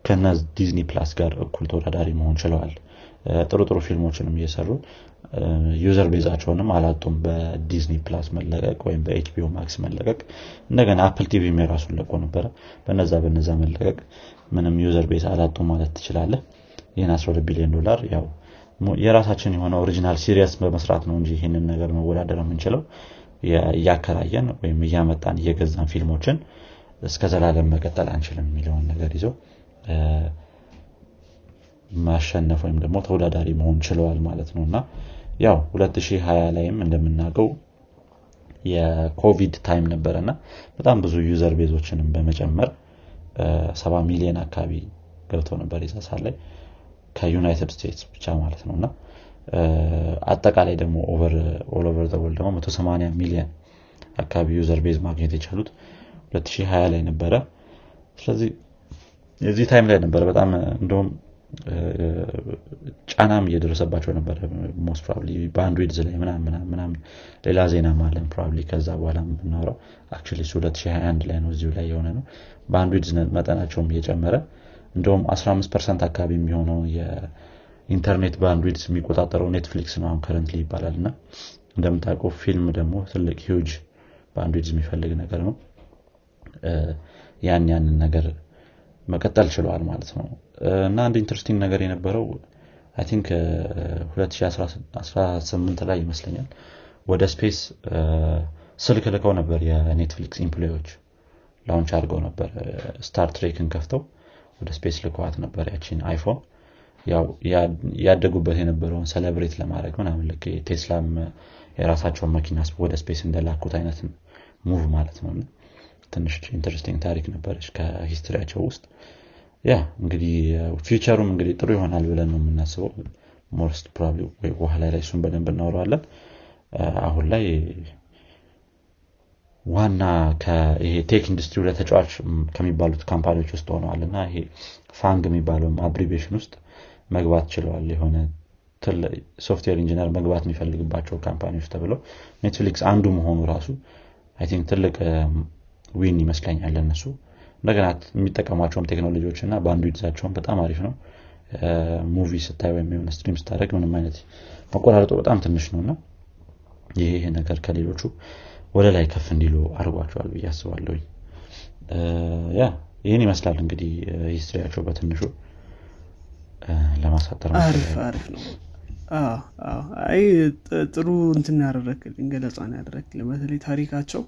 ከነ Disney Plus ጋር እኩል ተወዳዳሪ መሆን ችለዋል። ጥሩ ጥሩ ፊልሞችንም እየሰሩ user base ኣቸውንም አላጡም በ Disney Plus መለቀቅ ወይም በ HBO Max መለቀቅ። እንደገና Apple TV የራሱን ለቆ ነበረ። በነዛ በነዛ መለቀቅ ምንም user base አላጡም ማለት ትችላለህ። ይህን 12 ቢሊዮን ዶላር ያው የራሳችን የሆነ original series በመስራት ነው እንጂ ይህንን ነገር መወዳደር የምንችለው እያከራየን ወይም እያመጣን እየገዛን ፊልሞችን እስከ ዘላለም መቀጠል አንችልም የሚለውን ነገር ይዘው ማሸነፍ ወይም ደግሞ ተወዳዳሪ መሆን ችለዋል ማለት ነው። እና ያው 2020 ላይም እንደምናውቀው የኮቪድ time ነበረ እና በጣም ብዙ user base ኦችንም በመጨመር ሰባ ሚሊዮን አካባቢ ገብተው ነበር የዛ ላይ ከዩናይትድ ስቴትስ ብቻ ማለት ነው። እና አጠቃላይ ደግሞ over over the world ደግሞ 180 ሚሊዮን አካባቢ user base ማግኘት የቻሉት 2020 ላይ ነበረ። ስለዚህ የዚህ time ላይ ነበረ በጣም እንደውም ጫናም እየደረሰባቸው ነበረ most probably bandwidth ላይ ምናምን ሌላ ዜና ማለን probably ከዛ በኋላ የምናወራው actually እሱ 2021 ላይ ነው እዚሁ ላይ የሆነ ነው bandwidth መጠናቸውም እየጨመረ እንደውም 15 percent አካባቢ የሚሆነው የኢንተርኔት bandwidth የሚቆጣጠረው Netflix ነው አሁን currently ይባላል። እና እንደምታውቀው ፊልም ደግሞ ትልቅ huge bandwidth የሚፈልግ ነገር ነው። ያን ያንን ነገር መቀጠል ችለዋል ማለት ነው። እና አንድ interesting ነገር የነበረው I think 2018 ላይ ይመስለኛል ወደ space ስልክ ልከው ነበር የ Netflix employee ዎች launch አድርገው ነበር። Star Trek ን ከፍተው ወደ space ልከዋት ነበር ያቺን iPhone ያደጉበት የነበረውን celebrate ለማድረግ ምናምን ልክ ቴስላም የራሳቸውን መኪና ወደ space እንደላኩት አይነት move ማለት ነው። ትንሽ interesting ታሪክ ነበረች ከ history ያቸው ውስጥ። ያ እንግዲህ future ኡም እንግዲህ ጥሩ ይሆናል ብለን ነው የምናስበው። most probably ወይ በኋላ ላይ እሱን በደንብ እናወረዋለን አሁን ላይ ዋና ይሄ tech industry ተጫዋች ከሚባሉት company ዎች ውስጥ ሆነዋል። እና ይሄ FAANG የሚባለው abbreviation ውስጥ መግባት ችለዋል። የሆነ software engineer መግባት የሚፈልግባቸው company ዎች ተብለው Netflix አንዱ መሆኑ ራሱ I think ትልቅ win ይመስለኛል ለነሱ እንደገና የሚጠቀሟቸውም ቴክኖሎጂዎች እና bandwidth ኣቸውን በጣም አሪፍ ነው። movie ስታይ ወይም የሆነ stream ስታደረግ ምንም አይነት መቆራረጡ በጣም ትንሽ ነው እና ይሄ ነገር ከሌሎቹ ወደ ላይ ከፍ እንዲሉ አድርጓቸዋል ብዬ አስባለሁኝ። yeah ይህን ይመስላል እንግዲህ history ያቸው በትንሹ ለማሳጠር አሪፍ አሪፍ ነው። አይ ጥሩ እንትን ያደረግልኝ ገለጻን ያደረግልኝ በተለይ ታሪካቸው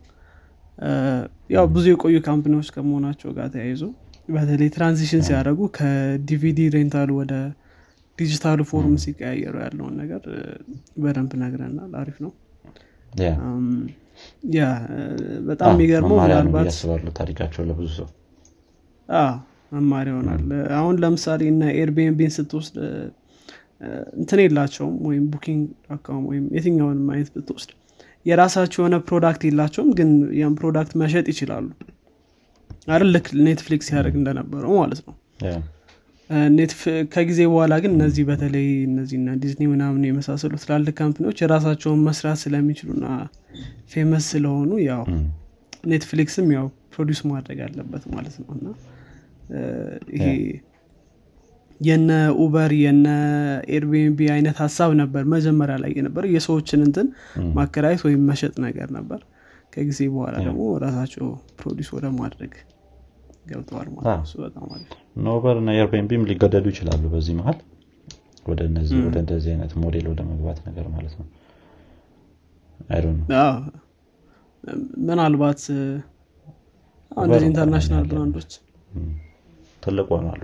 ያው ብዙ የቆዩ company ዎች ከመሆናቸው ጋር ተያይዞ በተለይ transition ሲያደርጉ ከ DVD rental ኡ ወደ digital ኡ form ሲቀያየሩ ያለውን ነገር በደንብ ነግረናል። አሪፍ ነው። Yeah። በጣም የሚገርመው ምናልባት ታሪካቸው ለብዙ ሰው መማሪያ ይሆናል። አሁን ለምሳሌ እና Airbnb ን ስትወስድ እንትን የላቸውም ወይም Booking አካውንት ወይም የትኛውንም አይነት ብትወስድ የራሳቸው የሆነ product የላቸውም ግን ያን product መሸጥ ይችላሉ። አይደል? ልክ Netflix ያደርግ እንደነበረው ማለት ነው። ከጊዜ በኋላ ግን እነዚህ በተለይ እነዚህ እነ Disney ምናምን የመሳሰሉ ትላልቅ company ዎች የራሳቸውን መስራት ስለሚችሉና famous ስለሆኑ ያው Netflix ም ያው produce ማድረግ አለበት ማለት ነው። እና ይሄ የነ Uber የነ Airbnb አይነት ሀሳብ ነበር መጀመሪያ ላይ የነበረ የሰዎችን እንትን ማከራየት ወይም መሸጥ ነገር ነበር። ከጊዜ በኋላ ደግሞ ራሳቸው produce ወደ ማድረግ ገብተዋል ማለት በጣም አሪፍ እና Airbnb ም ሊገደዱ ይችላሉ በዚህ መሀል ወደ እነዚህ ወደ እንደዚህ አይነት ሞዴል ወደ መግባት ነገር ማለት ነው። ምናልባት እንደዚህ international brand ኦች ትልቅ ሆኗል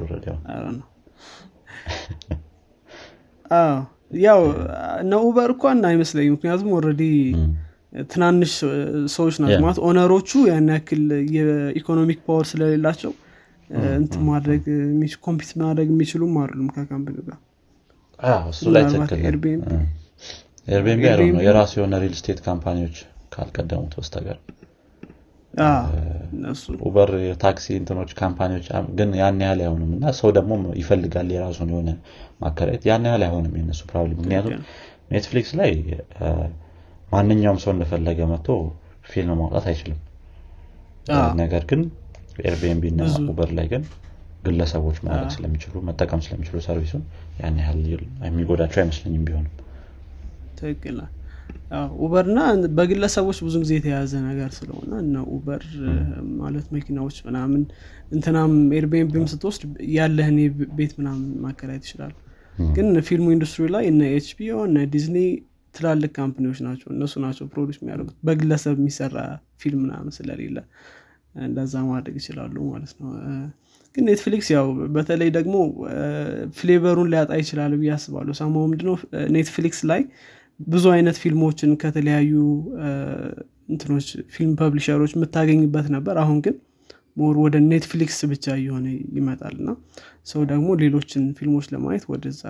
ያው እነ Uber እንኳን አይመስለኝም። ምክንያቱም እም፣ ትናንሽ ሰዎች ናቸው. ማለት owner ኦቹ ያን ያክል የ economic power ስለሌላቸው እ፣ እንትን ማድረግ compete ማድረግ የሚችሉም አይደሉም ከ company ጋር። እሱ ላይ Airbnb የራሱ የሆነ real estate company ዎች ካልቀደሙት በስተቀር Uber የታክሲ እንትኖች company ዎች ግን ያን ያህል አይሆንም እና ሰው ደግሞ ይፈልጋል የራሱን የሆነ ማከራየት። ያን ያህል አይሆንም የነሱ problem ምክንያቱም Netflix ላይ ማንኛውም ሰው እንደፈለገ መጥቶ ፊልም ማውጣት አይችልም። ነገር ግን Airbnb እና Uber ላይ ግን ግለሰቦች ማድረግ ስለሚችሉ መጠቀም ስለሚችሉ service ኡን ያን ያህል የሚጎዳቸው አይመስለኝም ቢሆንም። ትክክል ነህ። አዎ፣ Uber እና በግለሰቦች ብዙ ጊዜ የተያዘ ነገር ስለሆነ እነ Uber ማለት መኪናዎች ምናምን እንትናም ኤርቢኤንቢም ስትወስድ ያለህን ቤት ምናምን ማከራየት ይችላል። ግን ፊልሙ ኢንዱስትሪ ላይ እነ ኤችቢኦ እነ ዲዝኒ ትላልቅ ካምፕኒዎች ናቸው። እነሱ ናቸው ፕሮዲስ የሚያደርጉት። በግለሰብ የሚሰራ ፊልም ምናምን ስለሌለ እንደዛ ማድረግ ይችላሉ ማለት ነው። ግን ኔትፍሊክስ ያው በተለይ ደግሞ ፍሌቨሩን ሊያጣ ይችላል ብዬ አስባለሁ። ሰማው ምንድነው ኔትፍሊክስ ላይ ብዙ አይነት ፊልሞችን ከተለያዩ እንትኖች ፊልም ፐብሊሸሮች የምታገኝበት ነበር። አሁን ግን ሞር ወደ ኔትፍሊክስ ብቻ እየሆነ ይመጣል እና ሰው ደግሞ ሌሎችን ፊልሞች ለማየት ወደዛ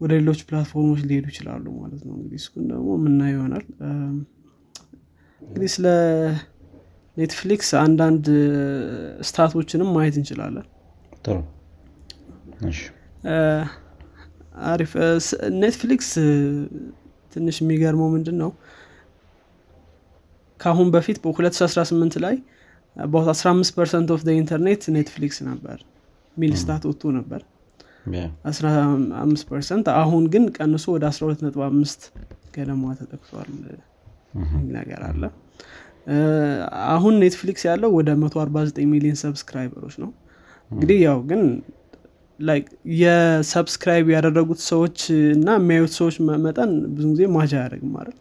ወደ ሌሎች ፕላትፎርሞች ሊሄዱ ይችላሉ ማለት ነው። እንግዲህ እሱን ደግሞ የምናየው ይሆናል። እንግዲህ ስለ ኔትፍሊክስ አንዳንድ ስታቶችንም ማየት እንችላለን። ጥሩ። አሪፍ። ኔትፍሊክስ ትንሽ የሚገርመው ምንድን ነው ከአሁን በፊት በ2018 ላይ about 15 ፐርሰንት ኦፍ ኢንተርኔት ኔትፍሊክስ ነበር ሚል ስታት ወጥቶ ነበር። ያ። 15 ፐርሰንት አሁን ግን ቀንሶ ወደ 12.5 ገደማ ተጠቅሷል ነገር አለ። አሁን ኔትፍሊክስ ያለው ወደ 149 ሚሊዮን ሰብስክራይበሮች ነው። እንግዲህ ያው ግን የሰብስክራይብ ያደረጉት ሰዎች እና የሚያዩት ሰዎች መጠን ብዙ ጊዜ ማቻ አያደርግም ማለት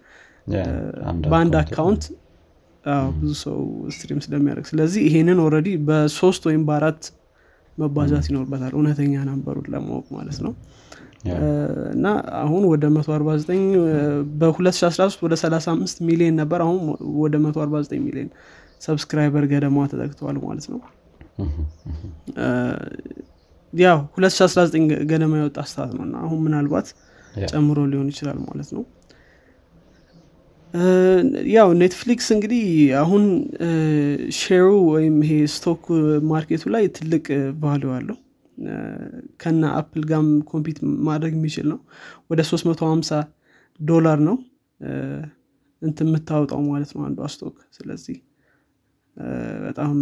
በአንድ አካውንት ብዙ ሰው ስትሪም ስለሚያደርግ ስለዚህ ይሄንን ኦልሬዲ በሶስት ወይም በአራት መባዛት ይኖርበታል እውነተኛ ነበሩን ለማወቅ ማለት ነው። እና አሁን ወደ 149 እ፣ በ2013 ወደ 35 ሚሊዮን ነበር አሁን ወደ 149 ሚሊዮን ሰብስክራይበር ገደማ ተጠቅተዋል ማለት ነው ያው 2019 ገ- ገደማ የወጣ ስታት ነው እና አሁን ምናልባት ጨምሮ ሊሆን ይችላል ማለት ነው። ያው ኔትፍሊክስ እንግዲህ አሁን ሼሩ ወይም ይሄ ስቶክ ማርኬቱ ላይ ትልቅ ቫሊዩ አለው። ከነ አፕል ጋም ኮምፒት ማድረግ የሚችል ነው። ወደ 350 ዶላር ነው እ፣ እንትን የምታወጣው ማለት ነው አንዷ ስቶክ። ስለዚህ በጣም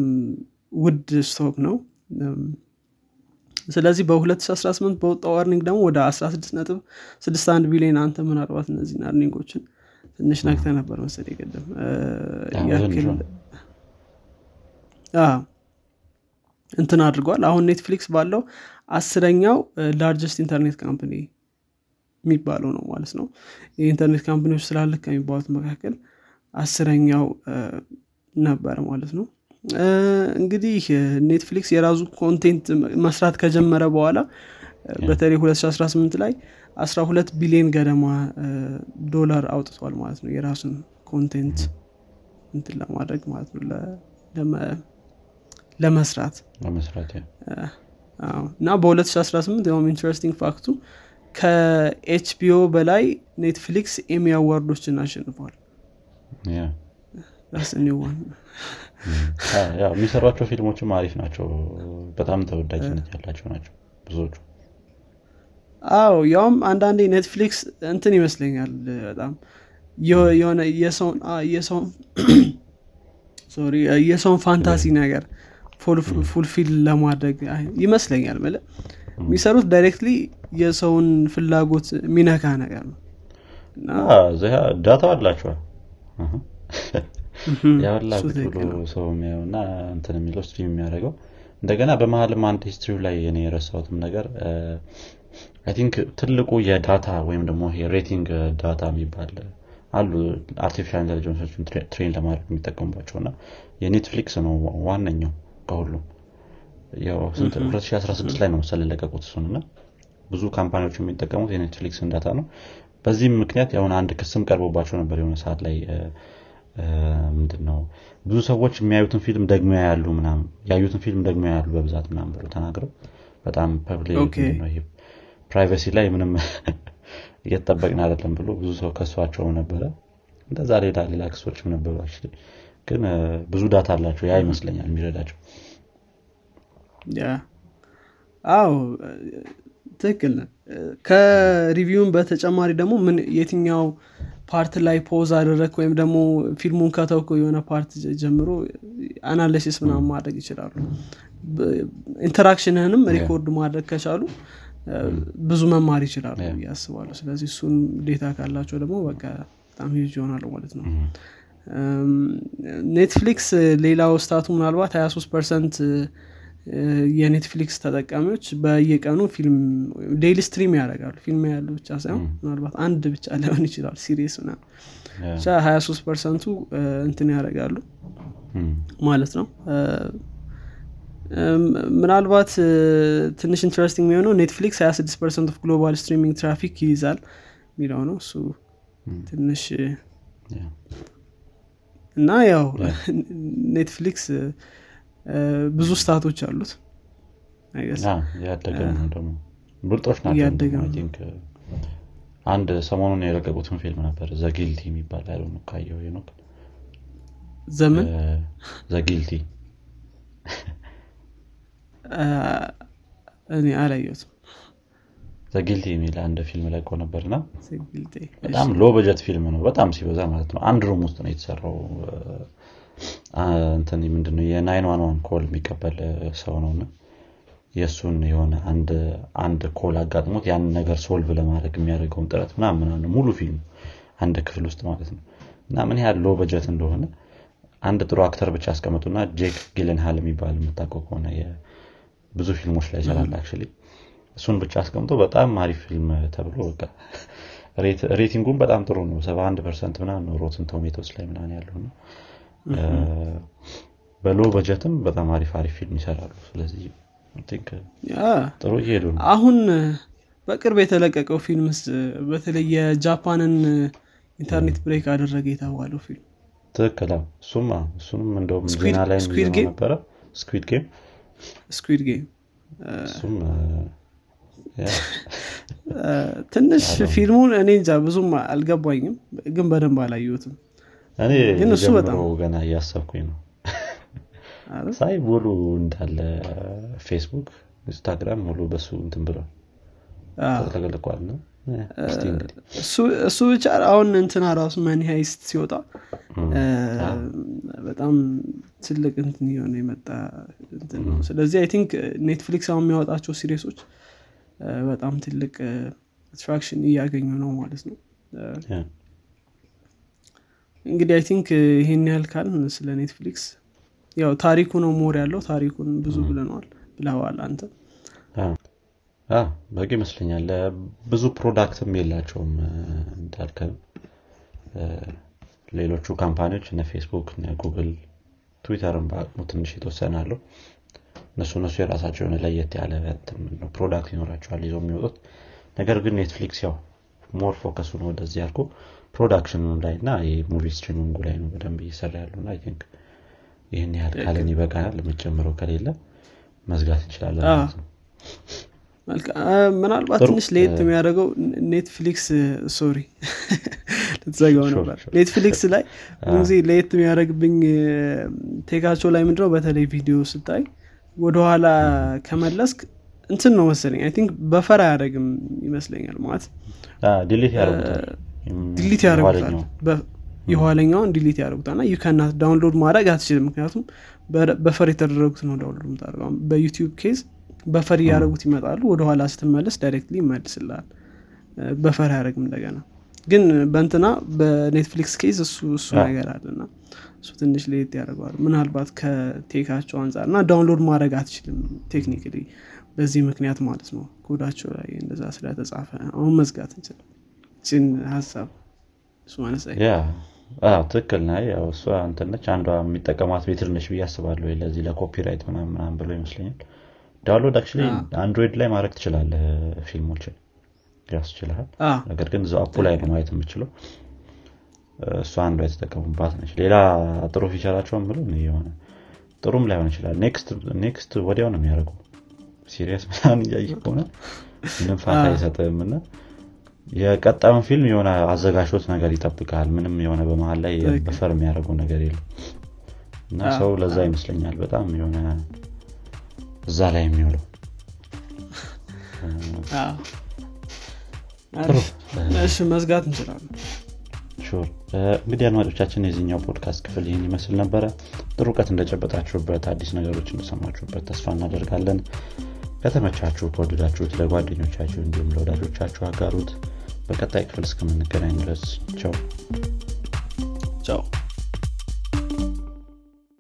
ውድ ስቶክ ነው ስለዚህ በ2018 በወጣው አርኒንግ ደግሞ ወደ 16.61 ቢሊዮን አንተ ምናልባት እነዚህን አርኒንጎችን ትንሽ ነክተ ነበር መሰለኝ ያክል አዎ፣ እንትን አድርጓል። አሁን ኔትፍሊክስ ባለው አስረኛው ላርጀስት ኢንተርኔት ካምፕኒ የሚባለው ነው ማለት ነው። የኢንተርኔት ካምፕኒዎች ስላልክ ከሚባሉት መካከል አስረኛው ነበር ማለት ነው እንግዲህ ኔትፍሊክስ የራሱ ኮንቴንት መስራት ከጀመረ በኋላ በተለይ 2018 ላይ 12 ቢሊዮን ገደማ ዶላር አውጥቷል ማለት ነው የራሱን ኮንቴንት እንትን ለማድረግ ማለት ነው ለመስራት። እና በ2018 ያውም ኢንትረስቲንግ ፋክቱ ከኤችቢኦ በላይ ኔትፍሊክስ ኤሚ አዋርዶችን አሸንፏል የሚሰሯቸው ፊልሞችም አሪፍ ናቸው። በጣም ተወዳጅነት ያላቸው ናቸው ብዙዎቹ። አዎ ያውም አንዳንዴ ኔትፍሊክስ እንትን ይመስለኛል በጣም የሆነ የሰውን ፋንታሲ ነገር ፉልፊል ለማድረግ ይመስለኛል ምለ የሚሰሩት ዳይሬክትሊ የሰውን ፍላጎት የሚነካ ነገር ነው። ዳታ አላቸዋል ያወላጉት ብሎ ሰው የሚያየው እና እንትን የሚለው ስትሪም የሚያደርገው። እንደገና በመሀልም አንድ ሂስትሪው ላይ እኔ የረሳሁትም ነገር አይ ቲንክ ትልቁ የዳታ ወይም ደግሞ ሬቲንግ ዳታ የሚባል አሉ አርቲፊሻል ኢንቴሊጀንሶችን ትሬን ለማድረግ የሚጠቀሙባቸው እና የኔትፍሊክስ ነው ዋነኛው ከሁሉም 2016 ላይ ነው መሰል ለቀቁት እሱን እና ብዙ ካምፓኒዎች የሚጠቀሙት የኔትፍሊክስን ዳታ ነው። በዚህም ምክንያት ያሁን አንድ ክስም ቀርቦባቸው ነበር የሆነ ሰዓት ላይ ምንድን ነው ብዙ ሰዎች የሚያዩትን ፊልም ደግሞ ያሉ ምናምን ያዩትን ፊልም ደግሞ ያሉ በብዛት ምናምን ብሎ ተናግረው በጣም ፐብሊክ ፕራይቬሲ ላይ ምንም እየተጠበቅን አይደለም ብሎ ብዙ ሰው ከሷቸው ነበረ። እንደዛ ሌላ ሌላ ክሶችም ነበሩ ግን ብዙ ዳታ አላቸው። ያ ይመስለኛል የሚረዳቸው። አዎ ትክክል ከሪቪውን በተጨማሪ ደግሞ ምን የትኛው ፓርት ላይ ፖዝ አደረግ ወይም ደግሞ ፊልሙን ከተውኮ የሆነ ፓርት ጀምሮ አናሊሲስ ምናምን ማድረግ ይችላሉ። ኢንተራክሽንህንም ሪኮርድ ማድረግ ከቻሉ ብዙ መማር ይችላሉ ያስባሉ ስለዚህ እሱን ዴታ ካላቸው ደግሞ በቃ በጣም ሂጅ ይሆናሉ ማለት ነው። ኔትፍሊክስ ሌላው ስታቱ ምናልባት 23 ፐርሰንት የኔትፍሊክስ ተጠቃሚዎች በየቀኑ ፊልም ዴይሊ ስትሪም ያደርጋሉ። ፊልም ያሉ ብቻ ሳይሆን ምናልባት አንድ ብቻ ሊሆን ይችላል ሲሪየስ ና ብቻ 23 ፐርሰንቱ እንትን ያደርጋሉ ማለት ነው። ምናልባት ትንሽ ኢንትረስቲንግ የሚሆነው ኔትፍሊክስ 26 ፐርሰንት ኦፍ ግሎባል ስትሪሚንግ ትራፊክ ይይዛል የሚለው ነው። እሱ ትንሽ እና ያው ኔትፍሊክስ ብዙ ስታቶች አሉት አንድ ሰሞኑን የለቀቁትን ፊልም ነበር The Guilty የሚባል ያለ ካየው ነው ዘምን ዘጊልቲ እኔ አላየሁትም። The Guilty የሚል አንድ ፊልም ለቆ ነበርና በጣም low budget ፊልም ነው በጣም ሲበዛ ማለት ነው። አንድ room ውስጥ ነው የተሰራው እንትን ምንድነው? የ nine one one call የሚቀበል ሰው ነው የእሱን የሆነ አንድ call አጋጥሞት ያንን ነገር solve ለማድረግ የሚያደርገውን ጥረት ምናምን ሙሉ ፊልም አንድ ክፍል ውስጥ ማለት ነው። እና ምን ያህል low budget እንደሆነ አንድ ጥሩ actor ብቻ ያስቀምጡና ጄክ ጊልንሃል የሚባል የምታውቀው ከሆነ ብዙ ፊልሞች ላይ ይሰራል አክ እሱን ብቻ አስቀምጦ በጣም አሪፍ ፊልም ተብሎ በቃ rating ኡም በጣም ጥሩ ነው። 71 percent ምናምን Rotten Tomatoes ላይ ምናምን ያለው ነው በ low budget ም በጣም አሪፍ አሪፍ ፊልም ይሰራሉ። ስለዚህ ጥሩ እየሄዱ ነው። አሁን በቅርብ የተለቀቀው ፊልምስ በተለይ የጃፓንን ኢንተርኔት break አደረገ የተባለው ፊልም ትክክል እሱም እሱንም እንደውም ዜና ላይ ነበረ Squid Game Squid Game እሱም ትንሽ ፊልሙን እኔ እንጃ ብዙም አልገባኝም። ግን በደንብ አላየሁትም እኔ ግን እሱ በጣም ገና እያሰብኩኝ ነው። ሳይ ሙሉ እንዳለ ፌስቡክ ኢንስታግራም ሙሉ በሱ እንትን ብሏል። ተለቅቋል ነው? እሱ ብቻ አሁን እንትና ራሱ Money Heist ሲወጣ በጣም ትልቅ እንትን የሆነ የመጣ እንትን ነው። ስለዚህ I think ኔትፍሊክስ አሁን የሚያወጣቸው series ኦች በጣም ትልቅ attraction እያገኙ ነው ማለት ነው እንግዲህ I think ይሄን ያህል ካልን ስለ ኔትፍሊክስ ያው ታሪኩ ነው more ያለው ታሪኩን ብዙ ብለነዋል ብለዋል አንተ። በቂ ይመስለኛል። ብዙ product ም የላቸውም እንዳልከም ሌሎቹ company ዎች እነ ፌስቡክ እነ ጉግል ትዊተርን በአቅሙ ትንሽ የተወሰነ አለው እነሱ እነሱ የራሳቸው የሆነ ለየት ያለ product ይኖራቸዋል ይዘው የሚወጡት። ነገር ግን ኔትፍሊክስ ያው more focus ኡን ወደዚህ ያልኩ production ኡ ላይ እና የ movie streaming ኡ ላይ ነው በደንብ እየሰራ ያሉ I think ይህን ያህል ካለን ይበቃናል። የምጨምረው ከሌለ መዝጋት እንችላለን ማለት ነው። ምናልባት ትንሽ ለየት የሚያደርገው ኔትፍሊክስ sorry ልትዘጋው ነበር. ኔትፍሊክስ ላይ ጊዜ ለየት የሚያደርግብኝ tech ኣቸው ላይ ምንድነው በተለይ ቪዲዮ ስታይ ወደኋላ ከመለስክ እንትን ነው መሰለኝ። I think buffer አያደርግም ይመስለኛል ማለት ዲሊት ያደርጉታል። የኋለኛውን delete ያደርጉታል። እና ዩካናት ዳውንሎድ ማድረግ አትችልም። ምክንያቱም buffer የተደረጉት ነው download የምታደርገው። አሁን በዩቲዩብ case buffer እያደረጉት ይመጣሉ። ወደኋላ ስትመለስ directly ይመልስልሃል። እ፣ buffer አያደርግም እንደገና። ግን በእንትና በኔትፍሊክስ case እሱ እሱ ነገር አለና እሱ ትንሽ ለየት ያደርገዋል። ምናልባት ከ tech ኣቸው አንጻር እና download ማድረግ አትችልም technically በዚህ ምክንያት ማለት ነው። ኮዳቸው ላይ እንደዛ ስለተጻፈ አሁን መዝጋት እንችላል ችን ሀሳብ ትክክል ና ያው እሷ እንትነች አንዷ የሚጠቀማት method ነች ብዬ አስባለሁ። ለዚህ ለ copyright ምናምን ብሎ ይመስለኛል። download አዎ። አንድሮይድ ላይ ማድረግ ትችላለህ ፊልሞችን። ያስችልሃል ነገር ግን እዛው app ኡ ላይ ነው ማየት የምችለው። እሷ አንዷ የተጠቀሙባት ነች። ሌላ ጥሩ feature ኣቸውን ብሎ የሆነ ጥሩም ላይሆን ይችላል። next ወዲያው ነው የሚያደርጉ። series ምናምን እያየ ከሆነ ምንም ፋታ አይሰጥም እና የቀጣዩን ፊልም የሆነ አዘጋጆት ነገር ይጠብቃል። ምንም የሆነ በመሀል ላይ buffer የሚያደርገው ነገር የለም። እና ሰው ለዛ ይመስለኛል በጣም የሆነ እዛ ላይ የሚውለው። መዝጋት እንችላለን። እንግዲህ አድማጮቻችን የዚህኛው ፖድካስት ክፍል ይህን ይመስል ነበረ። ጥሩ እውቀት እንደጨበጣችሁበት አዲስ ነገሮች እንደሰማችሁበት ተስፋ እናደርጋለን። ከተመቻችሁ ከወደዳችሁት ለጓደኞቻችሁ እንዲሁም ለወዳጆቻችሁ አጋሩት በቀጣይ ክፍል እስከምንገናኝ ድረስ ቸው ቻው